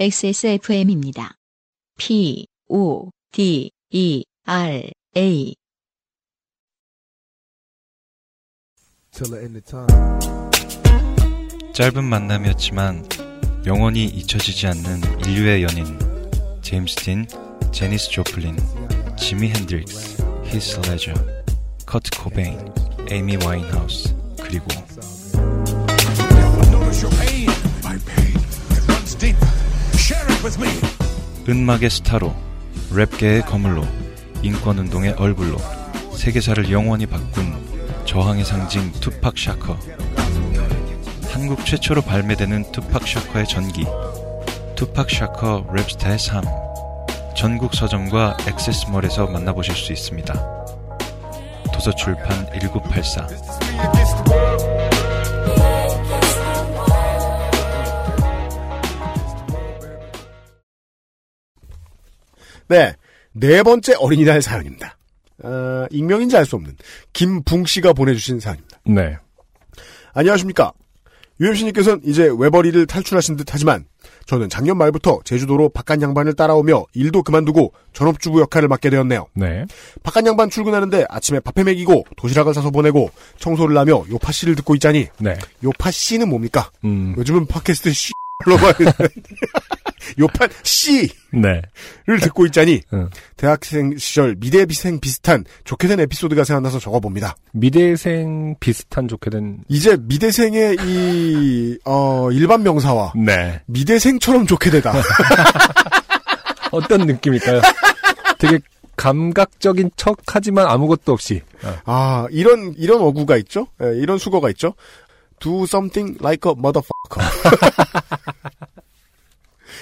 XSFM입니다. P, O, D, E, R, A. till the end of time. 짧은 만남이었지만 영원히 잊혀지지 않는 인류의 연인 제임스 딘, 제니스 조플린, 지미 핸드릭스, 히스 레저, 커트 코베인, 에이미 와인하우스 그리고 은막의 스타로 랩계의 거물로 인권운동의 얼굴로 세계사를 영원히 바꾼 저항의 상징 투팍 샤커. 한국 최초로 발매되는 투팍 샤커의 전기 투팍 샤커 랩스타의 삶. 전국 서점과 XS몰에서 만나보실 수 있습니다. 도서출판 1984 네. 네 번째 어린이날 사연입니다. 아, 익명인지 알 수 없는 김붕 씨가 보내주신 사연입니다. 네. 안녕하십니까. UMC님께서는 이제 외벌이를 탈출하신 듯 하지만 저는 작년 말부터 제주도로 바깥 양반을 따라오며 일도 그만두고 전업주부 역할을 맡게 되었네요. 네. 바깥 양반 출근하는데 아침에 밥해 먹이고 도시락을 싸서 보내고 청소를 하며 요파 씨를 듣고 있자니 네. 요파 씨는 뭡니까? 음. 요즘은 팟캐스트 씨로 말하는 요파 씨를 네. 듣고 있자니 응. 대학생 시절 미대비생 비슷한 좋게 된 에피소드가 생각나서 적어봅니다. 미대생 비슷한 좋게 된. 이제 미대생의 이 어, 일반 명사와 네. 미대생처럼 좋게 되다. 어떤 느낌일까요? 되게 감각적인 척 하지만 아무것도 없이. 아, 아 이런 이런 어구가 있죠. 예, 이런 수거가 있죠. Do something like a motherfucker.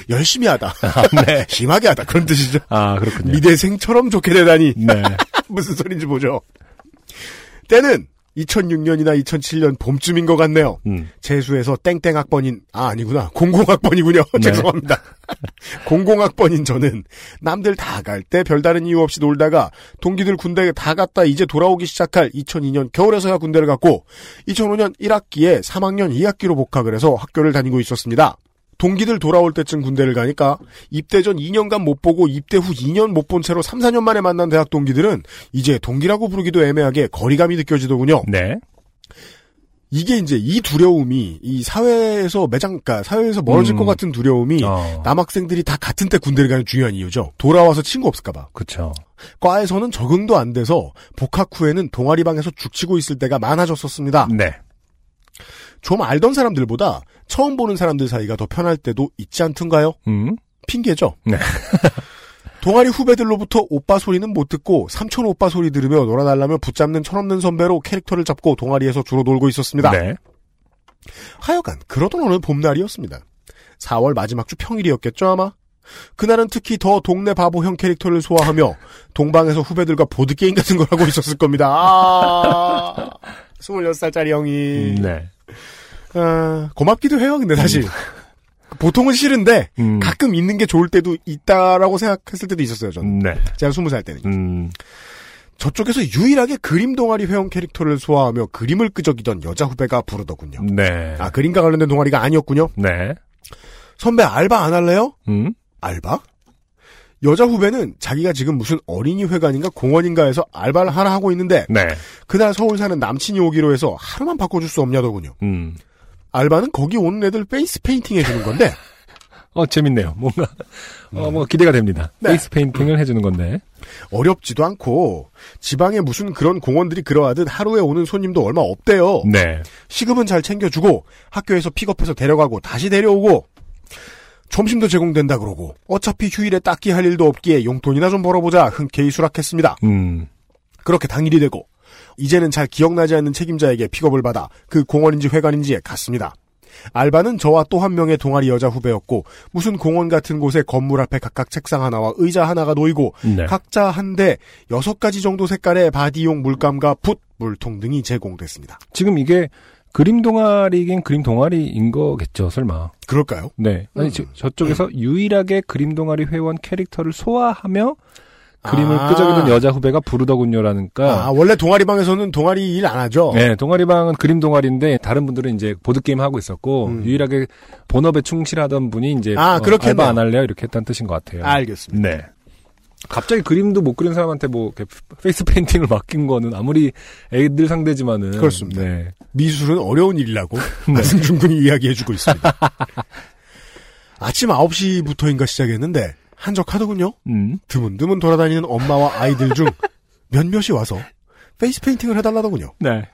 열심히 하다. 네. 심하게 하다. 그런 뜻이죠. 아, 그렇군요. 미대생처럼 좋게 되다니. 네. 무슨 소린지 보죠. 때는 2006년이나 2007년 봄쯤인 것 같네요. 음. 재수해서 땡땡 학번인 아 아니구나 공공 학번이군요. 네. 죄송합니다. 공공 학번인 저는 남들 다 갈 때 별다른 이유 없이 놀다가 동기들 군대 다 갔다 이제 돌아오기 시작할 2002년 겨울에서야 군대를 갔고 2005년 1학기에 3학년 2학기로 복학을 해서 학교를 다니고 있었습니다. 동기들 돌아올 때쯤 군대를 가니까 입대 전 2년간 못 보고 입대 후 2년 못 본 채로 3, 4년 만에 만난 대학 동기들은 이제 동기라고 부르기도 애매하게 거리감이 느껴지더군요. 네. 이게 이제 이 두려움이 이 사회에서 매장, 그러니까 사회에서 멀어질 음. 것 같은 두려움이 어. 남학생들이 다 같은 때 군대를 가는 중요한 이유죠. 돌아와서 친구 없을까 봐. 그쵸. 과에서는 적응도 안 돼서 복학 후에는 동아리 방에서 죽치고 있을 때가 많아졌었습니다. 네. 좀 알던 사람들보다 처음 보는 사람들 사이가 더 편할 때도 있지 않던가요? 음. 핑계죠. 네. 동아리 후배들로부터 오빠 소리는 못 듣고 삼촌 오빠 소리 들으며 놀아달라며 붙잡는 철없는 선배로 캐릭터를 잡고 동아리에서 주로 놀고 있었습니다. 네. 하여간 그러던 어느 봄날이었습니다. 4월 마지막 주 평일이었겠죠 아마? 그날은 특히 더 동네 바보형 캐릭터를 소화하며 동방에서 후배들과 보드게임 같은 걸 하고 있었을 겁니다. 아, 26살짜리 형이. 네. 아, 고맙기도 해요, 근데 사실. 보통은 싫은데, 음. 가끔 있는 게 좋을 때도 있다라고 생각했을 때도 있었어요, 저는. 네. 제가 20살 때는. 음. 저쪽에서 유일하게 그림 동아리 회원 캐릭터를 소화하며 그림을 끄적이던 여자 후배가 부르더군요. 네. 아, 그림과 관련된 동아리가 아니었군요. 네. 선배 알바 안 할래요? 음. 알바? 여자 후배는 자기가 지금 무슨 어린이 회관인가 공원인가에서 알바를 하나 하고 있는데 네. 그날 서울 사는 남친이 오기로 해서 하루만 바꿔줄 수 없냐더군요. 음. 알바는 거기 오는 애들 페이스 페인팅 해주는 건데 어, 재밌네요. 뭔가, 어, 뭐, 기대가 됩니다. 네. 페이스 페인팅을 해주는 건데. 어렵지도 않고 지방에 무슨 그런 공원들이 그러하듯 하루에 오는 손님도 얼마 없대요. 네. 시급은 잘 챙겨주고 학교에서 픽업해서 데려가고 다시 데려오고 점심도 제공된다 그러고 어차피 휴일에 딱히 할 일도 없기에 용돈이나 좀 벌어보자 흔쾌히 수락했습니다. 음. 그렇게 당일이 되고 이제는 잘 기억나지 않는 책임자에게 픽업을 받아 그 공원인지 회관인지에 갔습니다. 알바는 저와 또 한 명의 동아리 여자 후배였고 무슨 공원 같은 곳에 건물 앞에 각각 책상 하나와 의자 하나가 놓이고 네. 각자 한 대 여섯 가지 정도 색깔의 바디용 물감과 붓, 물통 등이 제공됐습니다. 지금 이게 그림 동아리긴 그림 동아리인 거겠죠, 설마. 그럴까요? 네. 아니, 음. 저, 저쪽에서 유일하게 그림 동아리 회원 캐릭터를 소화하며 그림을 아. 끄적이던 여자 후배가 부르더군요라니까. 아, 원래 동아리방에서는 동아리 일 안 하죠? 네, 동아리방은 그림 동아리인데 다른 분들은 이제 보드 게임 하고 있었고 음. 유일하게 본업에 충실하던 분이 이제 아, 어, 그렇겠네요. 알바 안 할래요 이렇게 했다는 뜻인 것 같아요. 알겠습니다. 네. 갑자기 그림도 못 그린 사람한테 뭐 페이스 페인팅을 맡긴 거는 아무리 애들 상대지만은 그렇습니다. 네. 미술은 어려운 일이라고 안승준 군이 이야기해주고 있습니다. 아침 9시부터인가 시작했는데 한적하더군요. 음. 드문드문 돌아다니는 엄마와 아이들 중 몇몇이 와서 페이스 페인팅을 해달라더군요. 네.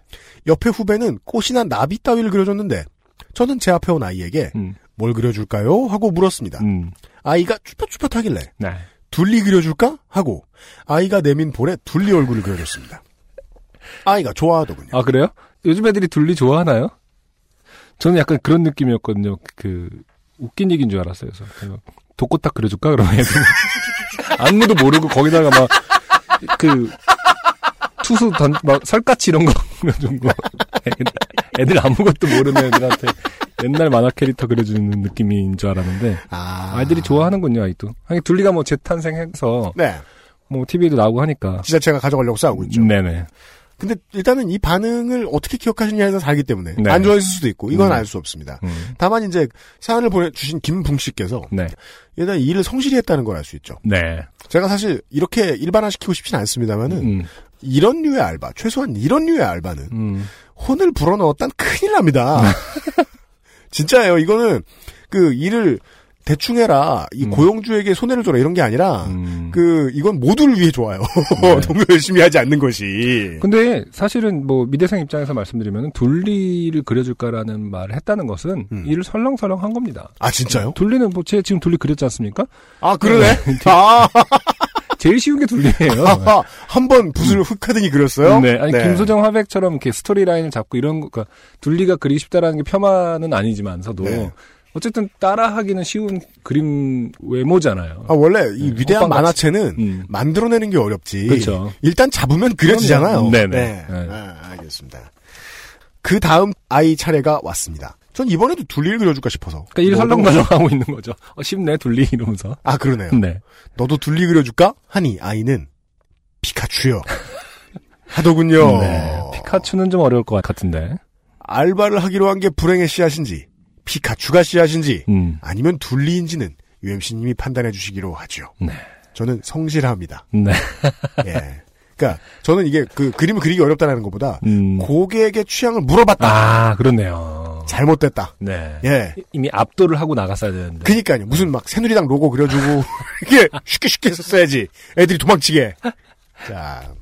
옆에 후배는 꽃이나 나비 따위를 그려줬는데 저는 제 앞에 온 아이에게 음. 뭘 그려줄까요? 하고 물었습니다. 음. 아이가 쭈뼛쭈뼛하길래 네. 둘리 그려줄까? 하고 아이가 내민 볼에 둘리 얼굴을 그려줬습니다. 아이가 좋아하더군요. 아 그래요? 요즘 애들이 둘리 좋아하나요? 저는 약간 그런 느낌이었거든요. 그 웃긴 얘기인 줄 알았어요. 그래서 독꽃딱 그려줄까? 그러면 애들 안무도 모르고 거기다가 막 그 투수 던 막 설까치 이런 거 그려준 거 애들 아무것도 모르는 애들한테 옛날 만화 캐릭터 그려주는 느낌인 줄 알았는데 아, 아이들이 좋아하는군요 아이도. 하긴 둘리가 뭐 재탄생해서 네. 뭐 TV에도 나오고 하니까. 지자체가 가져가려고 싸우고 있죠. 네네. 근데 일단은 이 반응을 어떻게 기억하시냐에서 다르기 때문에 네. 안 좋아했을 수도 있고 이건 음. 알수 없습니다. 음. 다만 이제 사연을 보내주신 김붕 씨께서 네. 일단 일을 성실히 했다는 걸 알 수 있죠. 네. 제가 사실 이렇게 일반화시키고 싶진 않습니다만은 음. 이런 류의 알바, 최소한 이런 류의 알바는 음. 혼을 불어넣었단 큰일 납니다. 진짜예요. 이거는 그 일을 대충 해라. 이 음. 고용주에게 손해를 줘라 이런 게 아니라 음. 그 이건 모두를 위해 좋아요. 네. 동료 열심히 하지 않는 것이. 근데 사실은 뭐 미대생 입장에서 말씀드리면 둘리를 그려줄까라는 말을 했다는 것은 음. 일을 설렁설렁 한 겁니다. 아 진짜요? 둘리는 뭐제 지금 둘리 그렸지 않습니까? 아 그러네. 아, 제일 쉬운 게 둘리예요. 한 번 붓을 흙 하더니 그렸어요. 네, 아니 김소정 화백처럼 이렇게 스토리 라인을 잡고 이런 거, 그러니까 둘리가 그리기 쉽다라는 게 폄하는 아니지만서도 네. 어쨌든 따라하기는 쉬운 그림 외모잖아요. 아 원래 이 네, 위대한. 만화체는 음. 만들어내는 게 어렵지. 그렇죠. 일단 잡으면 그려지잖아요. 그럼요. 네네. 네. 네. 아, 알겠습니다. 그 다음 아이 차례가 왔습니다. 전 이번에도 둘리를 그려줄까 싶어서. 그러니까 일 너도- 설렁설렁 하고 있는 거죠. 어, 쉽네 둘리 이러면서. 아 그러네요. 네. 너도 둘리 그려줄까? 하니 아이는 피카츄요. 하더군요. 네. 피카츄는 좀 어려울 것 같은데. 알바를 하기로 한 게 불행의 씨앗인지 피카츄가 씨앗인지 음. 아니면 둘리인지는 UMC님이 판단해 주시기로 하죠. 네. 저는 성실합니다. 네. 예. 그러니까 저는 이게 그 그림을 그리기 어렵다는 것보다 음. 고객의 취향을 물어봤다. 아, 그렇네요. 잘못됐다. 네. 예. 이미 압도를 하고 나갔어야 되는데. 그니까요. 무슨 막 새누리당 로고 그려주고 이게 쉽게 쉽게 했었어야지. 애들이 도망치게. 자,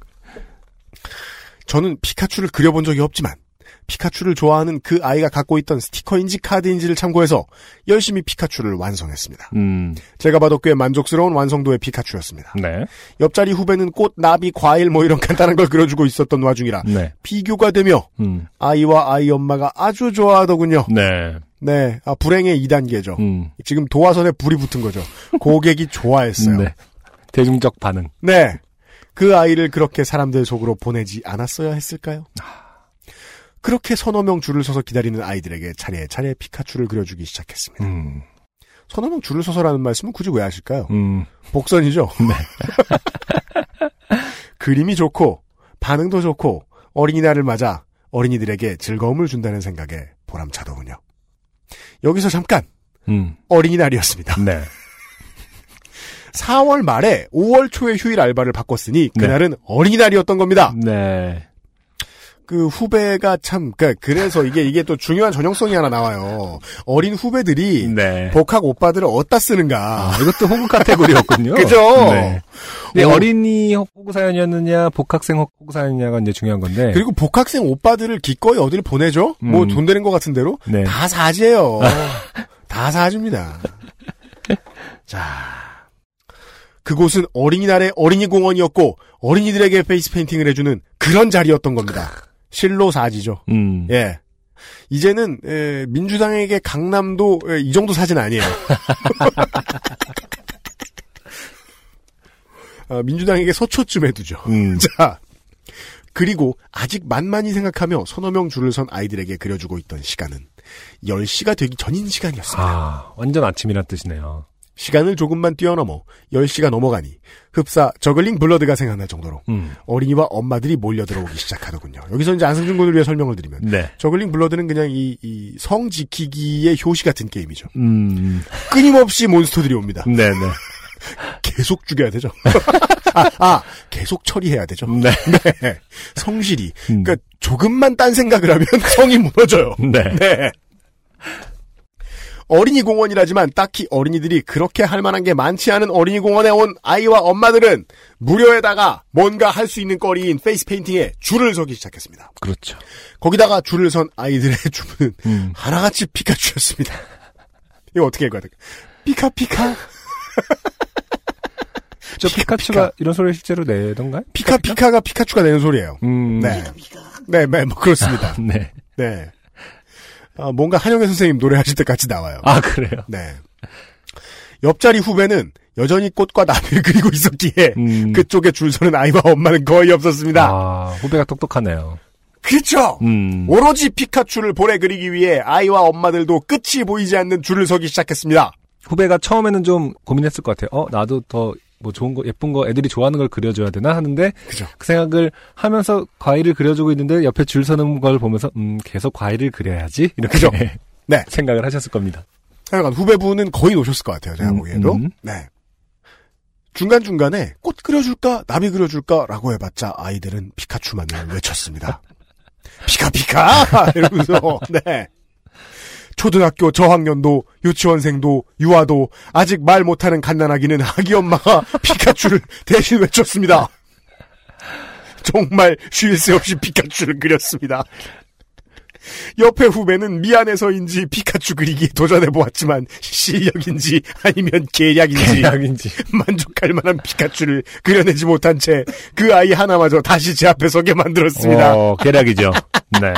저는 피카츄를 그려본 적이 없지만 피카츄를 좋아하는 그 아이가 갖고 있던 스티커인지 카드인지를 참고해서 열심히 피카츄를 완성했습니다. 음. 제가 봐도 꽤 만족스러운 완성도의 피카츄였습니다. 네. 옆자리 후배는 꽃, 나비, 과일 뭐 이런 간단한 걸 그려주고 있었던 와중이라 네. 비교가 되며 음. 아이와 아이 엄마가 아주 좋아하더군요. 네. 네, 아, 불행의 2단계죠. 음. 지금 도화선에 불이 붙은 거죠. 고객이 좋아했어요. 네. 네. 대중적 반응. 그 아이를 그렇게 사람들 속으로 보내지 않았어야 했을까요? 그렇게 서너 명 줄을 서서 기다리는 아이들에게 차례차례 피카츄를 그려주기 시작했습니다. 음. 서너 명 줄을 서서라는 말씀은 굳이 왜 하실까요? 음. 복선이죠? 그림이 좋고, 반응도 좋고, 어린이날을 맞아 어린이들에게 즐거움을 준다는 생각에 보람차더군요. 여기서 잠깐, 음. 어린이날이었습니다. 네. 4월 말에 5월 초에 휴일 알바를 바꿨으니 네. 그날은 어린이날이었던 겁니다. 네. 그 후배가 참, 그 그래서 이게 이게 또 중요한 전형성이 하나 나와요. 어린 후배들이 네. 복학 오빠들을 어디다 쓰는가. 아, 이것도 호구 카테고리였군요. 그죠? 네. 근데 어. 어린이 호구 사연이었느냐, 복학생 호구 사연이냐가 이제 중요한 건데. 그리고 복학생 오빠들을 기꺼이 어디를 보내죠? 뭐 음. 돈 되는 것 같은 대로? 네. 다 사지예요. 다 사줍니다. 자. 그곳은 어린이날의 어린이 공원이었고 어린이들에게 페이스 페인팅을 해주는 그런 자리였던 겁니다. 실로 사지죠. 음. 예. 이제는 에, 민주당에게 강남도 에, 이 정도 사진 아니에요. 어, 민주당에게 서초쯤 해두죠. 음. 자, 그리고 아직 만만히 생각하며 서너 명 줄을 선 아이들에게 그려주고 있던 시간은 10시가 되기 전인 시간이었습니다. 아, 완전 아침이란 뜻이네요. 시간을 조금만 뛰어넘어 10시가 넘어가니 흡사 저글링 블러드가 생각날 정도로 음. 어린이와 엄마들이 몰려 들어오기 시작하더군요. 여기서 이제 안승준 군을 위해 설명을 드리면 네. 저글링 블러드는 그냥 이, 이 성 지키기의 효시 같은 게임이죠. 음. 끊임없이 몬스터들이 옵니다. 네네. 계속 죽여야 되죠. 아, 아, 계속 처리해야 되죠. 네. 네. 성실히. 음. 그러니까 조금만 딴 생각을 하면 성이 무너져요. 네. 네. 어린이 공원이라지만 딱히 어린이들이 그렇게 할 만한 게 많지 않은 어린이 공원에 온 아이와 엄마들은 무료에다가 뭔가 할 수 있는 거리인 페이스 페인팅에 줄을 서기 시작했습니다. 그렇죠. 거기다가 줄을 선 아이들의 주문은 음. 하나같이 피카츄였습니다. 이거 어떻게 읽어야 될까? 피카 피카 저 피카, 피카츄가 피카. 이런 소리를 실제로 내던가요? 피카 피카가 피카츄가 내는 소리예요. 음. 네. 네, 네, 뭐 그렇습니다. 네. 네. 아, 뭔가 한영애 선생님 노래하실 때 같이 나와요. 아, 그래요? 네. 옆자리 후배는 여전히 꽃과 나비를 그리고 있었기에 음. 그쪽에 줄 서는 아이와 엄마는 거의 없었습니다. 아, 후배가 똑똑하네요. 그렇죠. 음. 오로지 피카츄를 볼에 그리기 위해 아이와 엄마들도 끝이 보이지 않는 줄을 서기 시작했습니다. 후배가 처음에는 좀 고민했을 것 같아요. 어, 나도 더 뭐 좋은 거, 예쁜 거, 애들이 좋아하는 걸 그려줘야 되나 하는데, 그죠. 그 생각을 하면서 과일을 그려주고 있는데, 옆에 줄 서는 걸 보면서, 음, 계속 과일을 그려야지? 이렇게 그죠. 네. 생각을 하셨을 겁니다. 하여간 후배분은 거의 놓으셨을 것 같아요. 제가 음, 보기에도. 음. 네. 중간 중간에 꽃 그려줄까? 나비 그려줄까? 라고 해봤자 아이들은 피카츄만을 외쳤습니다. 피카 피카! 이러면서, 네. 초등학교 저학년도, 유치원생도, 유아도, 아직 말 못하는 갓난아기는 아기 엄마가 피카츄를 대신 외쳤습니다. 정말 쉴 새 없이 피카츄를 그렸습니다. 옆에 후배는 미안해서인지 피카츄 그리기에 도전해보았지만 실력인지 아니면 계략인지 계약인지. 만족할 만한 피카츄를 그려내지 못한 채 그 아이 하나마저 다시 제 앞에 서게 만들었습니다. 어, 계략이죠. 네.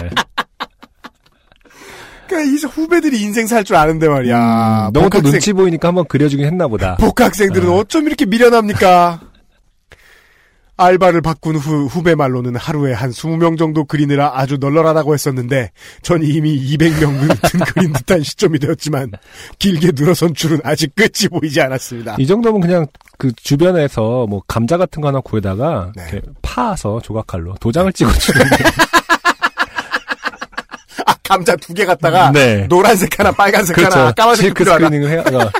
그러니까 이 후배들이 인생 살 줄 아는데 말이야. 음, 너무 또 복학생, 눈치 보이니까 한번 그려주긴 했나 보다. 복학생들은 어쩜 이렇게 미련합니까? 알바를 바꾼 후 후배 말로는 하루에 한 20명 정도 그리느라 아주 널널하다고 했었는데 전 이미 200명 든 그린 듯한 시점이 되었지만 길게 늘어선 줄은 아직 끝이 보이지 않았습니다. 이 정도면 그냥 그 주변에서 뭐 감자 같은 거 하나 구해다가 네. 파서 조각칼로 도장을 찍어주는 아 감자 두 개 갖다가 네. 노란색 하나 빨간색 하나 그렇죠. 까만색 실크. 스크리닝을 해요. 어.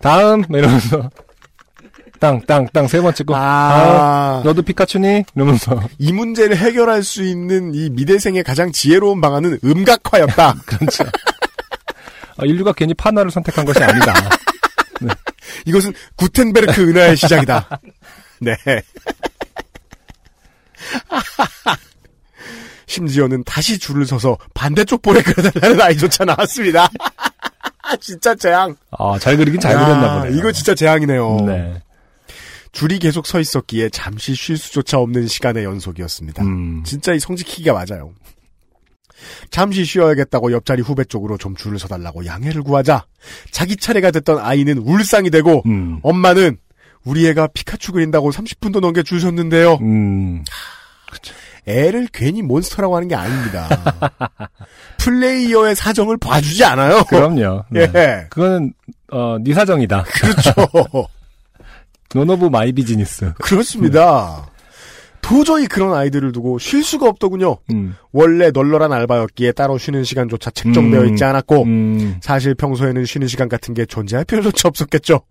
다음 뭐 이러면서 땅 땅 땅 세 번 찍고 아. 너도 피카츄니 이러면서 이 문제를 해결할 수 있는 이 미대생의 가장 지혜로운 방안은 음각화였다. 그렇죠. 아, 인류가 괜히 파나를 선택한 것이 아니다. 이것은 구텐베르크 은하의 시작이다. 네. 심지어는 다시 줄을 서서 반대쪽 볼에 그려달라는 아이조차 나왔습니다. 진짜 재앙. 아, 잘 그리긴 잘 야, 그렸나 보네요. 이거 진짜 재앙이네요. 네. 줄이 계속 서 있었기에 잠시 쉴 수조차 없는 시간의 연속이었습니다. 음. 진짜 이 성지키기가 맞아요. 잠시 쉬어야겠다고 옆자리 후배 쪽으로 좀 줄을 서달라고 양해를 구하자 자기 차례가 됐던 아이는 울상이 되고 음. 엄마는 우리 애가 피카츄 그린다고 30분도 넘게 줄 섰는데요. 음. 애를 괜히 몬스터라고 하는 게 아닙니다. 플레이어의 사정을 봐주지 않아요. 그럼요. 네. 예. 그거는 어, 네 사정이다. 그렇죠. None of my business. 그렇습니다. 도저히 그런 아이들을 두고 쉴 수가 없더군요. 음. 원래 널널한 알바였기에 따로 쉬는 시간조차 책정되어 음. 있지 않았고 음. 사실 평소에는 쉬는 시간 같은 게 존재할 필요조차 없었겠죠.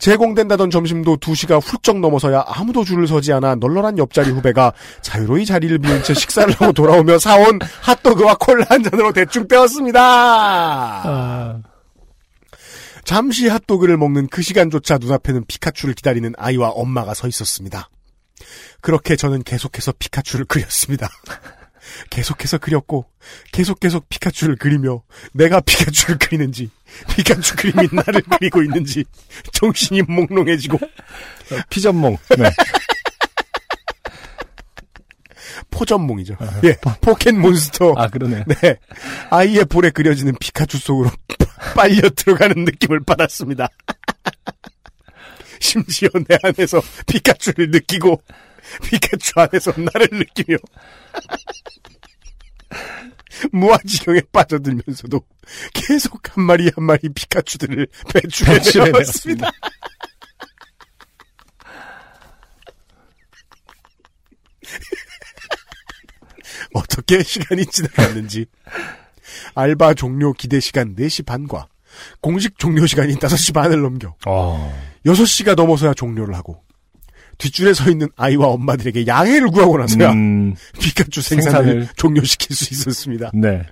제공된다던 점심도 2시가 훌쩍 넘어서야 아무도 줄을 서지 않아 널널한 옆자리 후배가 자유로이 자리를 비운 채 식사를 하고 돌아오며 사온 핫도그와 콜라 한 잔으로 대충 때웠습니다. 아, 잠시 핫도그를 먹는 그 시간조차 눈앞에는 피카츄를 기다리는 아이와 엄마가 서 있었습니다. 그렇게 저는 계속해서 피카츄를 그렸습니다. 계속해서 그렸고 계속 계속 피카츄를 그리며 내가 피카츄를 그리는지 피카츄 그림이 나를 그리고 있는지 정신이 몽롱해지고 피전몽. 네. 포전몽이죠. 예, 포켓 몬스터. 아, 그러네. 네, 아이의 볼에 그려지는 피카츄 속으로 빨려 들어가는 느낌을 받았습니다. 심지어 내 안에서 피카츄를 느끼고 피카츄 안에서 나를 느끼며 무아지경에 빠져들면서도 계속 한 마리 한 마리 피카츄들을 배출해. 내었습니다. 어떻게 시간이 지나갔는지 알바 종료 기대 시간 4시 반과 공식 종료 시간인 5시 반을 넘겨 어. 6시가 넘어서야 종료를 하고 뒷줄에 서 있는 아이와 엄마들에게 양해를 구하고 나서야 음, 피카츄 생산을, 생산을. 종료시킬 수 있었습니다. 네.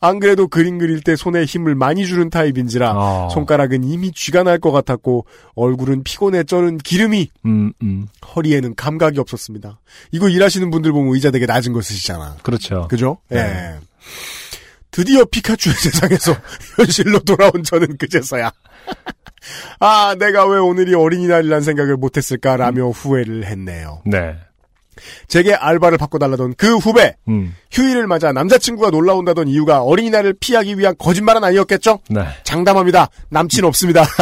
안 그래도 그림 그릴 때 손에 힘을 많이 주는 타입인지라 아. 손가락은 이미 쥐가 날 것 같았고 얼굴은 피곤해 쩌는 기름이 음, 음. 허리에는 감각이 없었습니다. 이거 일하시는 분들 보면 의자 되게 낮은 거 쓰시잖아. 그렇죠. 그죠? 네. 예. 드디어 피카츄의 세상에서 현실로 돌아온 저는 그제서야 아 내가 왜 오늘이 어린이날이란 생각을 못했을까라며 후회를 했네요. 네. 제게 알바를 바꿔달라던 그 후배 음, 휴일을 맞아 남자친구가 놀러 온다던 이유가 어린이날을 피하기 위한 거짓말은 아니었겠죠? 네. 장담합니다. 남친 없습니다.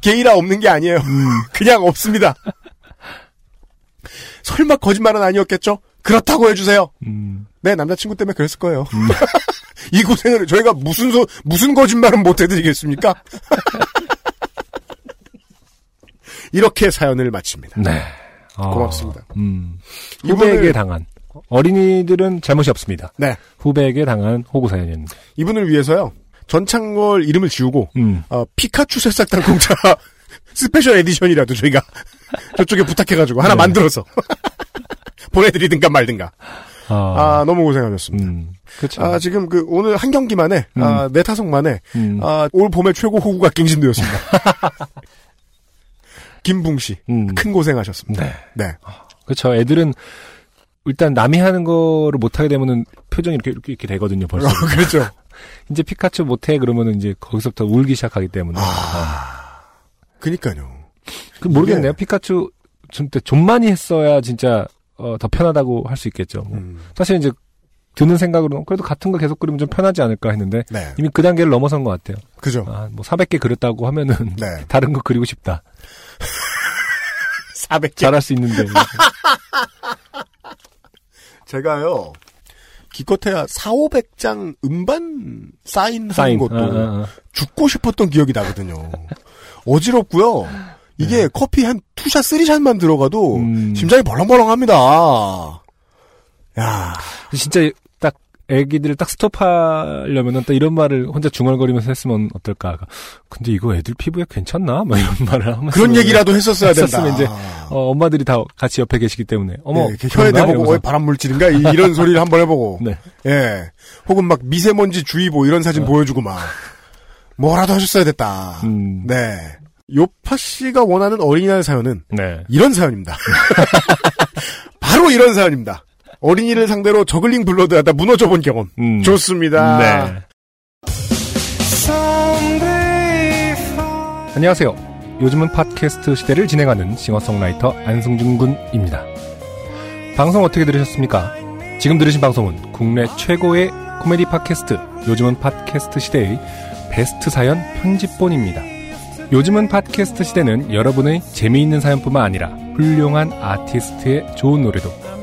게이라 없는 게 아니에요. 그냥 없습니다. 설마 거짓말은 아니었겠죠? 그렇다고 해주세요. 음, 네, 남자친구 때문에 그랬을 거예요. 이 고생을 저희가 무슨 소, 무슨 거짓말은 못 해드리겠습니까? 이렇게 사연을 마칩니다. 네. 아, 고맙습니다. 음. 이분을- 후배에게 당한 어린이들은 잘못이 없습니다. 네, 후배에게 당한 호구 사연이었는데. 이분을 위해서요. 전창걸 이름을 지우고 음. 어, 피카츄 새싹당 공차 special edition이라도 저희가 저쪽에 부탁해가지고 하나 네. 만들어서 보내드리든가 말든가. 아, 아 너무 고생하셨습니다. 음. 그렇죠. 아 지금 그 오늘 한 경기만에 아, 네 타석만에 음. 아, 올 봄의 최고 호구가 갱신되었습니다. 김붕 씨, 음. 큰 고생하셨습니다. 네. 네. 그렇죠. 애들은 일단 남이 하는 거를 못 하게 되면은 표정이 이렇게, 이렇게, 이렇게 되거든요, 벌써. 그렇죠. 이제 피카츄 못해 그러면은 이제 거기서부터 울기 시작하기 때문에. 아. 그니까요. 그 모르겠네요. 이게- 피카츄 진짜 좀 많이 했어야 진짜 어, 더 편하다고 할 수 있겠죠. 뭐. 음, 사실 이제 드는 생각으로 그래도 같은 거 계속 그리면 좀 편하지 않을까 했는데 네. 이미 그 단계를 넘어선 것 같아요. 그죠. 아, 뭐 400개 그렸다고 하면은 네. 다른 거 그리고 싶다. 400개. 잘할 수 있는데. 제가요. 기껏해야 4, 500장 음반 사인한 사인. 것도 아, 아, 아. 죽고 싶었던 기억이 나거든요. 어지럽고요. 이게 커피 한 two shot, three shot만 들어가도 음. 심장이 벌렁벌렁합니다. 야, 진짜 딱 애기들을 딱 스톱하려면은 딱 이런 말을 혼자 중얼거리면서 했으면 어떨까. 근데 이거 애들 피부에 괜찮나? 막 이런 말을 하면서 그런 얘기라도 했었어야 된다. 했었으면 이제 어, 엄마들이 다 같이 옆에 계시기 때문에 어머 예, 이렇게 혀에? 대보고. 어, 발암 물질인가 이- 이런 소리를 한번 해보고, 네. 예, 혹은 막 미세먼지 주의보 이런 사진 보여주고 막 뭐라도 하셨어야 됐다. 음, 네, 요파 씨가 원하는 어린이날 사연은 네. 이런 사연입니다. 바로 이런 사연입니다. 어린이를 상대로 저글링 블러드 하다 무너져 본 경험. 음. 좋습니다. 네. 안녕하세요. 요즘은 팟캐스트 시대를 진행하는 싱어송라이터 안승준 군입니다. 방송 어떻게 들으셨습니까? 지금 들으신 방송은 국내 최고의 코미디 팟캐스트 요즘은 팟캐스트 시대의 베스트 사연 편집본입니다. 요즘은 팟캐스트 시대는 여러분의 재미있는 사연뿐만 아니라 훌륭한 아티스트의 좋은 노래도